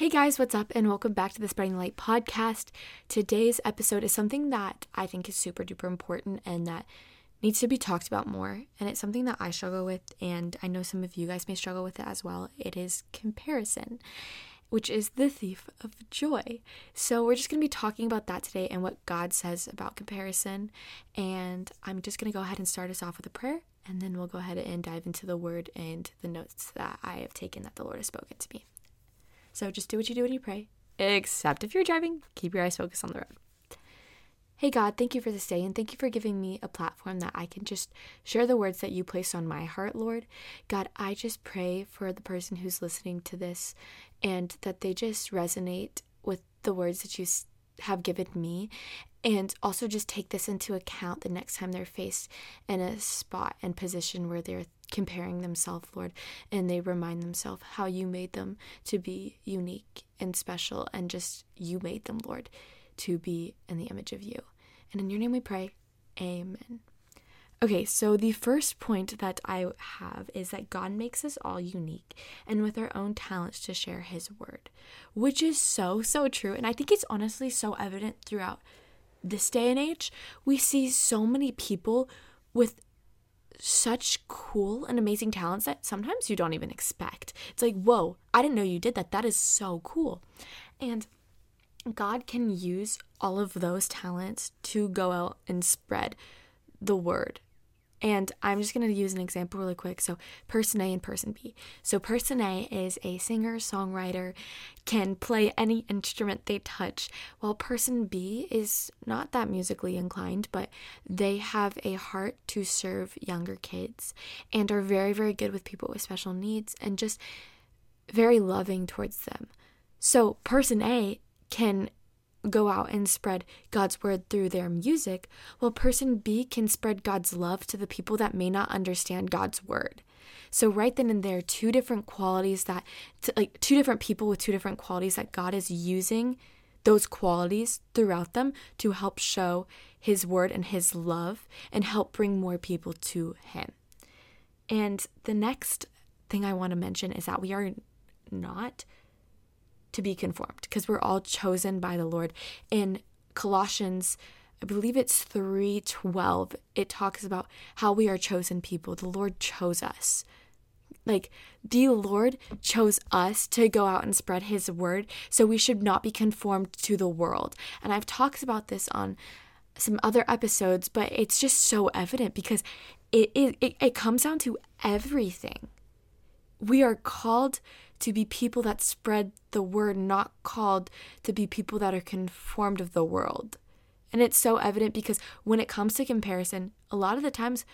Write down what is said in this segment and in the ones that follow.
Hey guys, what's up, and welcome back to the Spreading the Light podcast. Today's episode is something that I think is super duper important and that needs to be talked about more. And it's something that I struggle with, and I know some of you guys may struggle with it as well. It is comparison, which is the thief of joy. So, we're just going to be talking about that today and what God says about comparison. And I'm just going to go ahead and start us off with a prayer, and then we'll go ahead and dive into the word and the notes that I have taken that the Lord has spoken to me. So just do what you do when you pray, except if you're driving, keep your eyes focused on the road. Hey God, thank you for this day and thank you for giving me a platform that I can just share the words that you placed on my heart, Lord. God, I just pray for the person who's listening to this and that they just resonate with the words that you have given me and also just take this into account the next time they're faced in a spot and position where they're comparing themselves, Lord, and they remind themselves how you made them to be unique and special, and just you made them, Lord, to be in the image of you. And in your name we pray. Amen. Okay, so the first point that I have is that God makes us all unique and with our own talents to share His word, which is so, so true. And I think it's honestly so evident throughout this day and age. We see so many people with such cool and amazing talents that sometimes you don't even expect. It's like, whoa, I didn't know you did that. That is so cool. And God can use all of those talents to go out and spread the word and I'm just going to use an example really quick. So, person A and person B. So, person A is a singer, songwriter, can play any instrument they touch, while person B is not that musically inclined, but they have a heart to serve younger kids and are very, very good with people with special needs and just very loving towards them. So, person A can go out and spread God's word through their music, while person B can spread God's love to the people that may not understand God's word. So right then and there, two different qualities that, like two different people with two different qualities that God is using those qualities throughout them to help show His word and His love and help bring more people to Him. And the next thing I want to mention is that we are not to be conformed because we're all chosen by the Lord. In Colossians, I believe it's 3:12, it talks about how we are chosen people. The Lord chose us. Like the Lord chose us to go out and spread his word, so we should not be conformed to the world. And I've talked about this on some other episodes, but it's just so evident because it, it, it, it comes down to everything. We are called to be people that spread the word, not called to be people that are conformed of the world. And it's so evident because when it comes to comparison, a lot of the times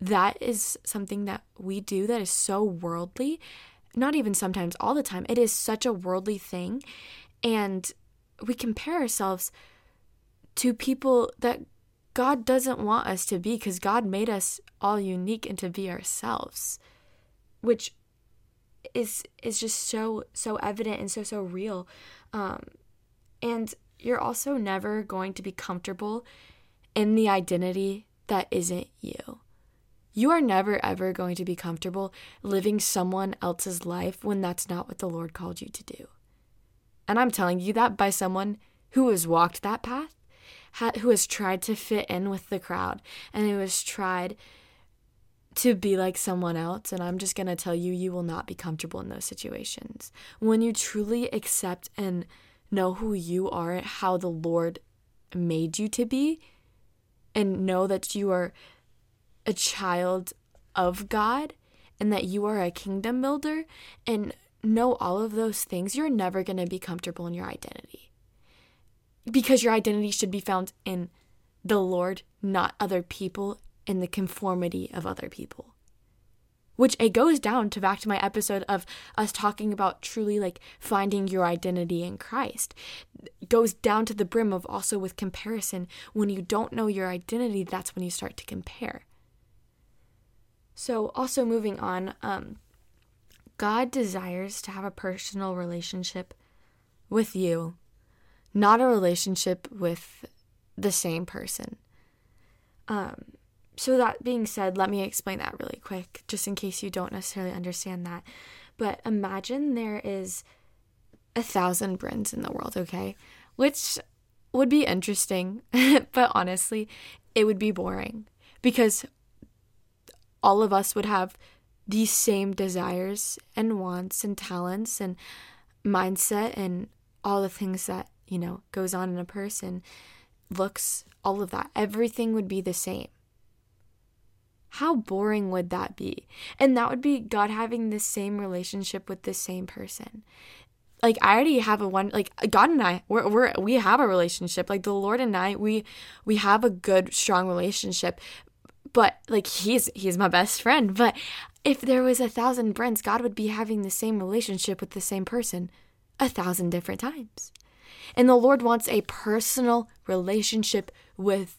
that is something that we do that is so worldly. Not even sometimes, all the time. It is such a worldly thing. And we compare ourselves to people that God doesn't want us to be because God made us all unique and to be ourselves, which is is just so so evident and so so real. Um and you're also never going to be comfortable in the identity that isn't you. You are never ever going to be comfortable living someone else's life when that's not what the lord called you to do. And i'm telling you that by someone who has walked that path who has tried to fit in with the crowd and who has tried to be like someone else. And I'm just going to tell you, you will not be comfortable in those situations. When you truly accept and know who you are, how the Lord made you to be, and know that you are a child of God and that you are a kingdom builder, and know all of those things, you're never going to be comfortable in your identity. Because your identity should be found in the Lord, not other people in the conformity of other people. Which it goes down to back to my episode of us talking about truly like finding your identity in Christ. It goes down to the brim of also with comparison. When you don't know your identity, that's when you start to compare. So, also moving on, um, God desires to have a personal relationship with you, not a relationship with the same person. Um, so, that being said, let me explain that really quick, just in case you don't necessarily understand that. But imagine there is a thousand Bryns in the world, okay? Which would be interesting, but honestly, it would be boring because all of us would have these same desires and wants and talents and mindset and all the things that, you know, goes on in a person, looks, all of that. Everything would be the same. How boring would that be? And that would be God having the same relationship with the same person. Like I already have a one like God and I we're, we're we have a relationship. Like the Lord and I we we have a good strong relationship. But like he's he's my best friend. But if there was a thousand Bryns God would be having the same relationship with the same person a thousand different times. And the Lord wants a personal relationship with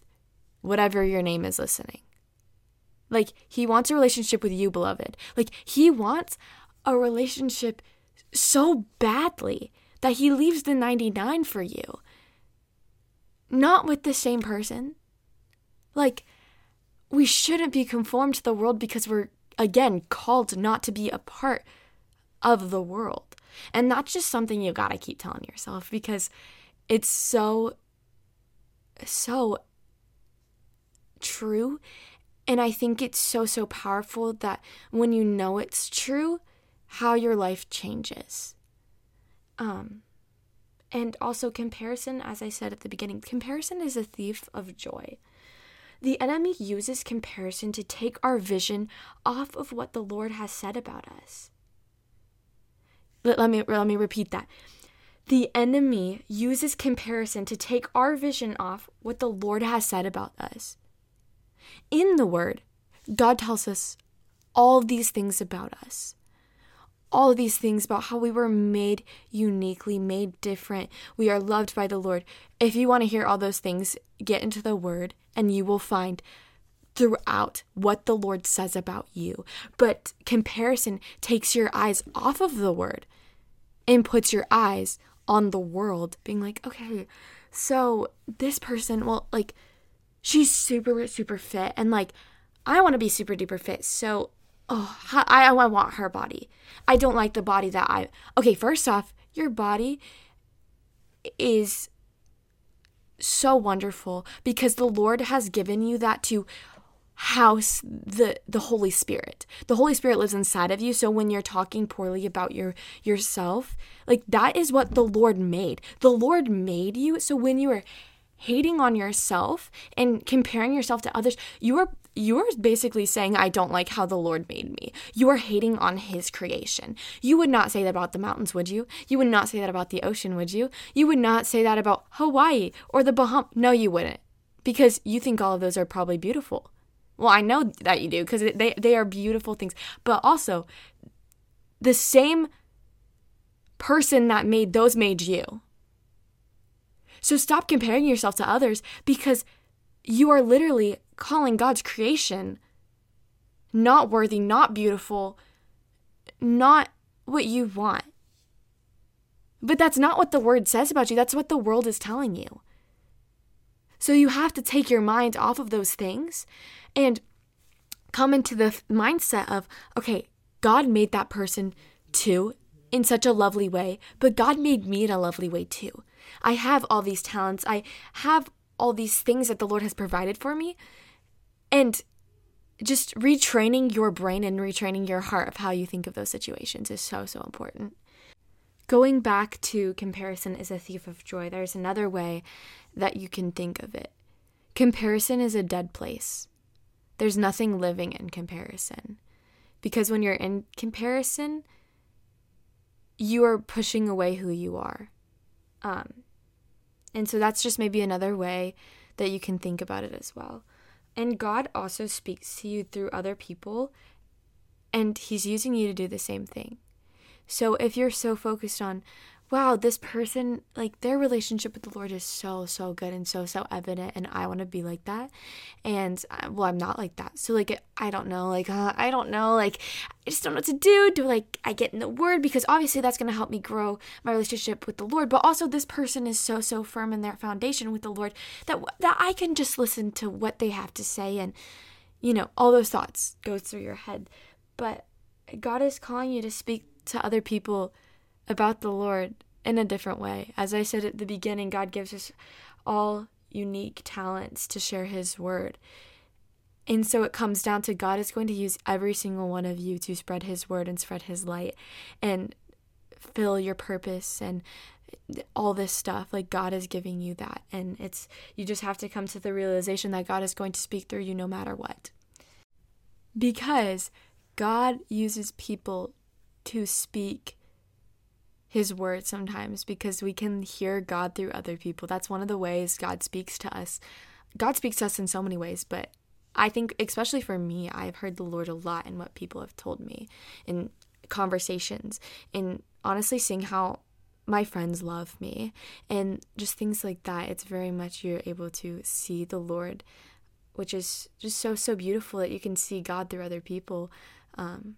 whatever your name is listening like, he wants a relationship with you, beloved. Like, he wants a relationship so badly that he leaves the 99 for you. Not with the same person. Like, we shouldn't be conformed to the world because we're, again, called not to be a part of the world. And that's just something you gotta keep telling yourself because it's so, so true and I think it's so, so powerful that when you know it's true, how your life changes. Um, and also, comparison, as I said at the beginning, comparison is a thief of joy. The enemy uses comparison to take our vision off of what the Lord has said about us. Let, let, me, let me repeat that. The enemy uses comparison to take our vision off what the Lord has said about us in the Word, God tells us all these things about us. All these things about how we were made uniquely, made different. We are loved by the Lord. If you want to hear all those things, get into the Word and you will find throughout what the Lord says about you. But comparison takes your eyes off of the Word and puts your eyes on the world, being like, okay, so this person, well, like, she's super super fit and like I want to be super duper fit. So oh, I I want her body. I don't like the body that I Okay, first off, your body is so wonderful because the Lord has given you that to house the the holy spirit the holy spirit lives inside of you so when you're talking poorly about your yourself like that is what the lord made the lord made you so when you are hating on yourself and comparing yourself to others, you are you are basically saying I don't like how the Lord made me. You are hating on his creation. You would not say that about the mountains, would you? You would not say that about the ocean, would you? You would not say that about Hawaii or the Bahamas. No, you wouldn't. Because you think all of those are probably beautiful. Well, I know that you do because they they are beautiful things. But also the same person that made those made you. So stop comparing yourself to others because you are literally calling God's creation not worthy, not beautiful, not what you want. But that's not what the word says about you. That's what the world is telling you. So you have to take your mind off of those things and come into the mindset of, okay, God made that person too in such a lovely way, but God made me in a lovely way too. I have all these talents. I have all these things that the Lord has provided for me. And just retraining your brain and retraining your heart of how you think of those situations is so, so important. Going back to comparison is a thief of joy, there's another way that you can think of it. Comparison is a dead place. There's nothing living in comparison. Because when you're in comparison, you are pushing away who you are. Um, and so that's just maybe another way that you can think about it as well. And God also speaks to you through other people, and He's using you to do the same thing. So if you're so focused on, wow, this person, like their relationship with the Lord is so, so good and so, so evident. And I want to be like that. And uh, well, I'm not like that. So, like, I don't know. Like, uh, I don't know. Like, I just don't know what to do. Do like I get in the word? Because obviously that's going to help me grow my relationship with the Lord. But also, this person is so, so firm in their foundation with the Lord that, that I can just listen to what they have to say. And, you know, all those thoughts go through your head. But God is calling you to speak to other people about the Lord in a different way. As I said at the beginning, God gives us all unique talents to share His word. And so it comes down to God is going to use every single one of you to spread His word and spread His light and fill your purpose and all this stuff. Like God is giving you that. And it's, you just have to come to the realization that God is going to speak through you no matter what. Because God uses people to speak his word sometimes because we can hear God through other people. That's one of the ways God speaks to us. God speaks to us in so many ways, but I think, especially for me, I've heard the Lord a lot in what people have told me in conversations, and honestly, seeing how my friends love me and just things like that. It's very much you're able to see the Lord, which is just so, so beautiful that you can see God through other people. Um,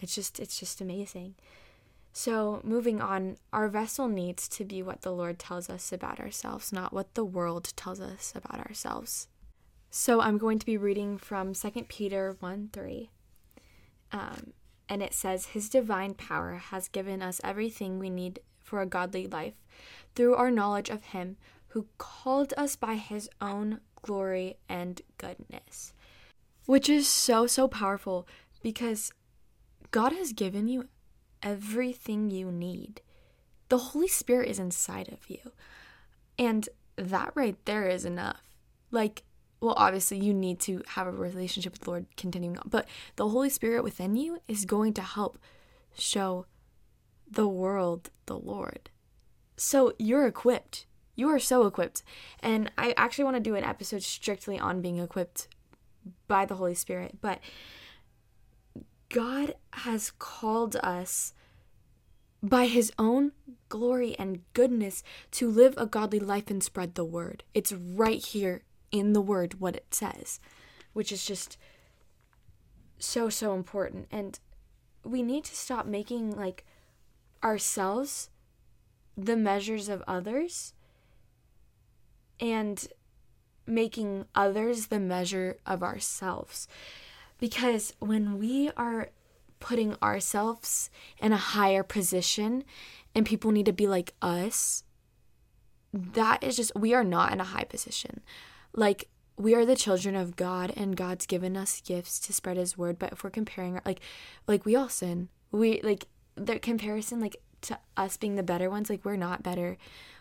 it's just, it's just amazing. So, moving on, our vessel needs to be what the Lord tells us about ourselves, not what the world tells us about ourselves. So, I'm going to be reading from 2 Peter 1 3. Um, and it says, His divine power has given us everything we need for a godly life through our knowledge of Him who called us by His own glory and goodness. Which is so, so powerful because God has given you everything you need. The Holy Spirit is inside of you. And that right there is enough. Like, well, obviously, you need to have a relationship with the Lord continuing on, but the Holy Spirit within you is going to help show the world the Lord. So you're equipped. You are so equipped. And I actually want to do an episode strictly on being equipped by the Holy Spirit, but God has called us by his own glory and goodness to live a godly life and spread the word. It's right here in the word what it says, which is just so, so important. And we need to stop making like ourselves the measures of others and making others the measure of ourselves. Because when we are putting ourselves in a higher position and people need to be like us, that is just, we are not in a high position. Like, we are the children of God and God's given us gifts to spread his word, but if we're comparing like like we all sin. We like the comparison like to us being the better ones, like we're not better.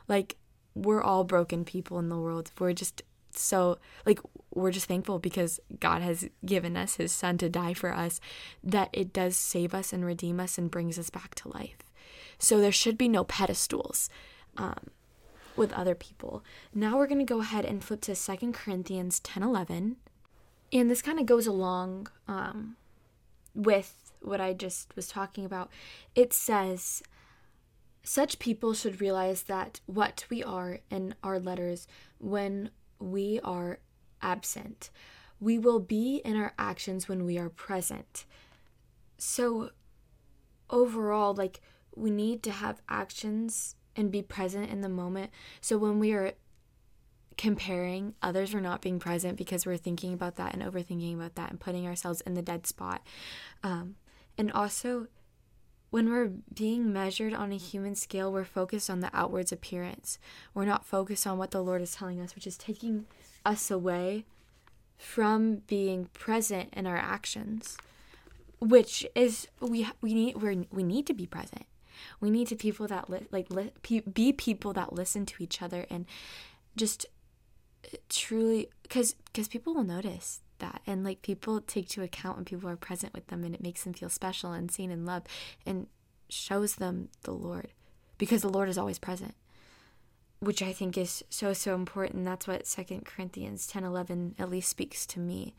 Like we're all broken people in the world. We're just so like we're just thankful because God has given us his son to die for us that it does save us and redeem us and brings us back to life. So there should be no pedestals um, with other people. Now we're going to go ahead and flip to Second Corinthians 10 11. And this kind of goes along um, with what I just was talking about. It says, such people should realize that what we are in our letters when we are absent. We will be in our actions when we are present. So, overall, like, we need to have actions and be present in the moment. So, when we are comparing, others we're not being present because we're thinking about that and overthinking about that and putting ourselves in the dead spot. Um, and also, when we're being measured on a human scale, we're focused on the outwards appearance. We're not focused on what the Lord is telling us, which is taking us away from being present in our actions, which is we we need we we need to be present. We need to people that li- like li- be people that listen to each other and just uh, truly because because people will notice that. And like people take to account when people are present with them and it makes them feel special and seen and loved and shows them the lord because the lord is always present which i think is so so important. That's what second corinthians 10 11 at least speaks to me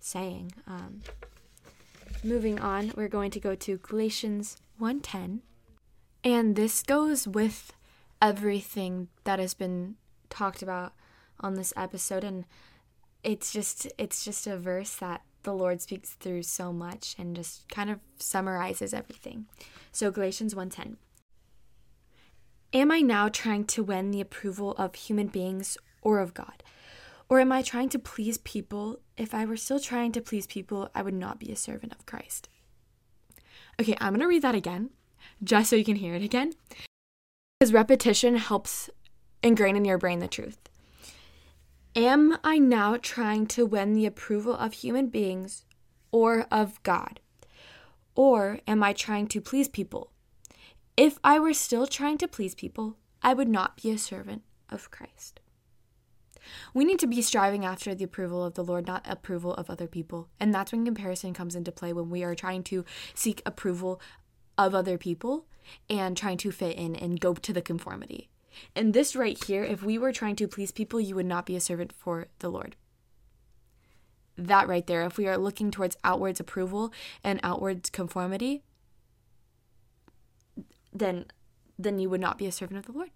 saying. Um, moving on we're going to go to galatians 1.10 and this goes with everything that has been talked about on this episode. And it's just it's just a verse that the Lord speaks through so much and just kind of summarizes everything. So Galatians 1:10. Am I now trying to win the approval of human beings or of God? Or am I trying to please people? If I were still trying to please people, I would not be a servant of Christ. Okay, I'm going to read that again just so you can hear it again. Because repetition helps ingrain in your brain the truth. Am I now trying to win the approval of human beings or of God? Or am I trying to please people? If I were still trying to please people, I would not be a servant of Christ. We need to be striving after the approval of the Lord, not approval of other people. And that's when comparison comes into play when we are trying to seek approval of other people and trying to fit in and go to the conformity. And this right here, if we were trying to please people, you would not be a servant for the Lord. That right there, if we are looking towards outwards approval and outwards conformity, then then you would not be a servant of the Lord.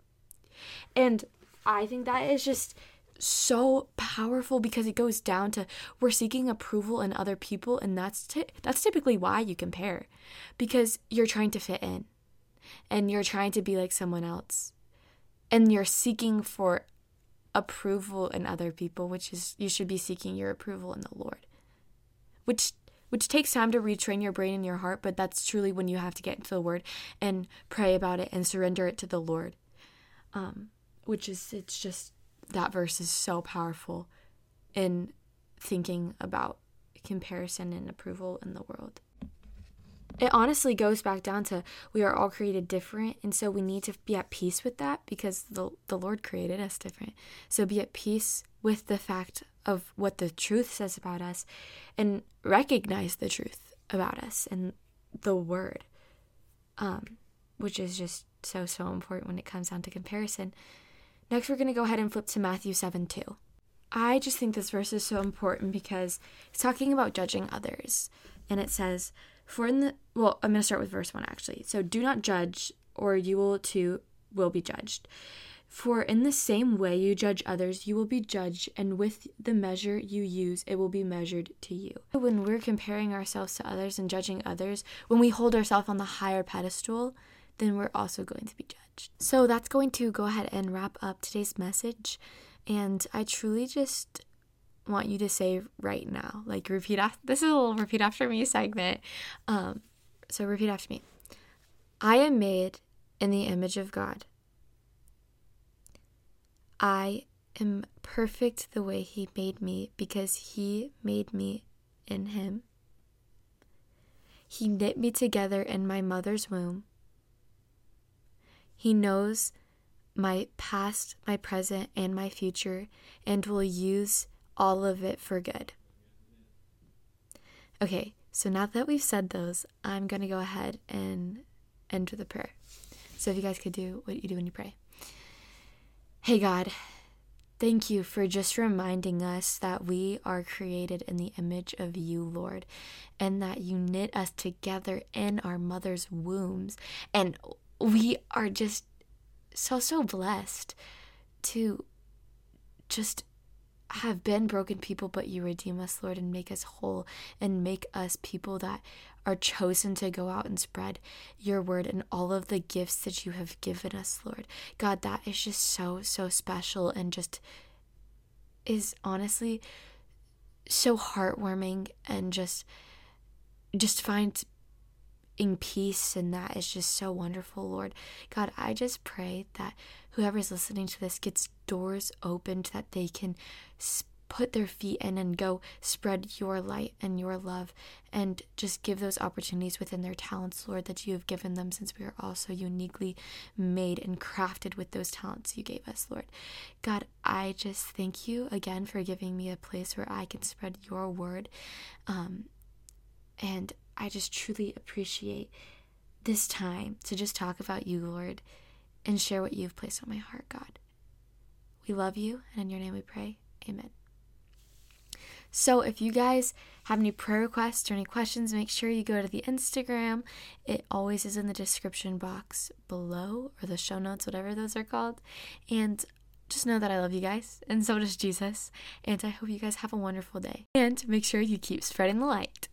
And I think that is just so powerful because it goes down to we're seeking approval in other people and that's t- that's typically why you compare because you're trying to fit in and you're trying to be like someone else and you're seeking for approval in other people which is you should be seeking your approval in the Lord which which takes time to retrain your brain and your heart but that's truly when you have to get into the word and pray about it and surrender it to the Lord um which is it's just that verse is so powerful in thinking about comparison and approval in the world. It honestly goes back down to we are all created different, and so we need to be at peace with that because the, the Lord created us different. So be at peace with the fact of what the truth says about us and recognize the truth about us and the word, um, which is just so, so important when it comes down to comparison. Next, we're going to go ahead and flip to Matthew 7 2. I just think this verse is so important because it's talking about judging others. And it says, For in the, well, I'm going to start with verse 1 actually. So, do not judge, or you will too will be judged. For in the same way you judge others, you will be judged, and with the measure you use, it will be measured to you. When we're comparing ourselves to others and judging others, when we hold ourselves on the higher pedestal, then we're also going to be judged. So that's going to go ahead and wrap up today's message. And I truly just want you to say right now, like repeat after this is a little repeat after me segment. Um, so repeat after me. I am made in the image of God. I am perfect the way He made me because He made me in Him. He knit me together in my mother's womb. He knows my past, my present, and my future, and will use all of it for good. Okay, so now that we've said those, I'm going to go ahead and end with a prayer. So if you guys could do what you do when you pray. Hey, God, thank you for just reminding us that we are created in the image of you, Lord, and that you knit us together in our mother's wombs. And we are just so, so blessed to just have been broken people, but you redeem us, Lord, and make us whole and make us people that are chosen to go out and spread your word and all of the gifts that you have given us, Lord. God, that is just so, so special and just is honestly so heartwarming and just just find in peace and that is just so wonderful lord. God i just pray that whoever's listening to this gets doors opened that they can put their feet in and go spread your light and your love and just give those opportunities within their talents lord that you have given them since we are all so uniquely made and crafted with those talents you gave us lord. God i just thank you again for giving me a place where i can spread your word um, and I just truly appreciate this time to just talk about you, Lord, and share what you've placed on my heart, God. We love you, and in your name we pray. Amen. So, if you guys have any prayer requests or any questions, make sure you go to the Instagram. It always is in the description box below, or the show notes, whatever those are called. And just know that I love you guys, and so does Jesus. And I hope you guys have a wonderful day. And make sure you keep spreading the light.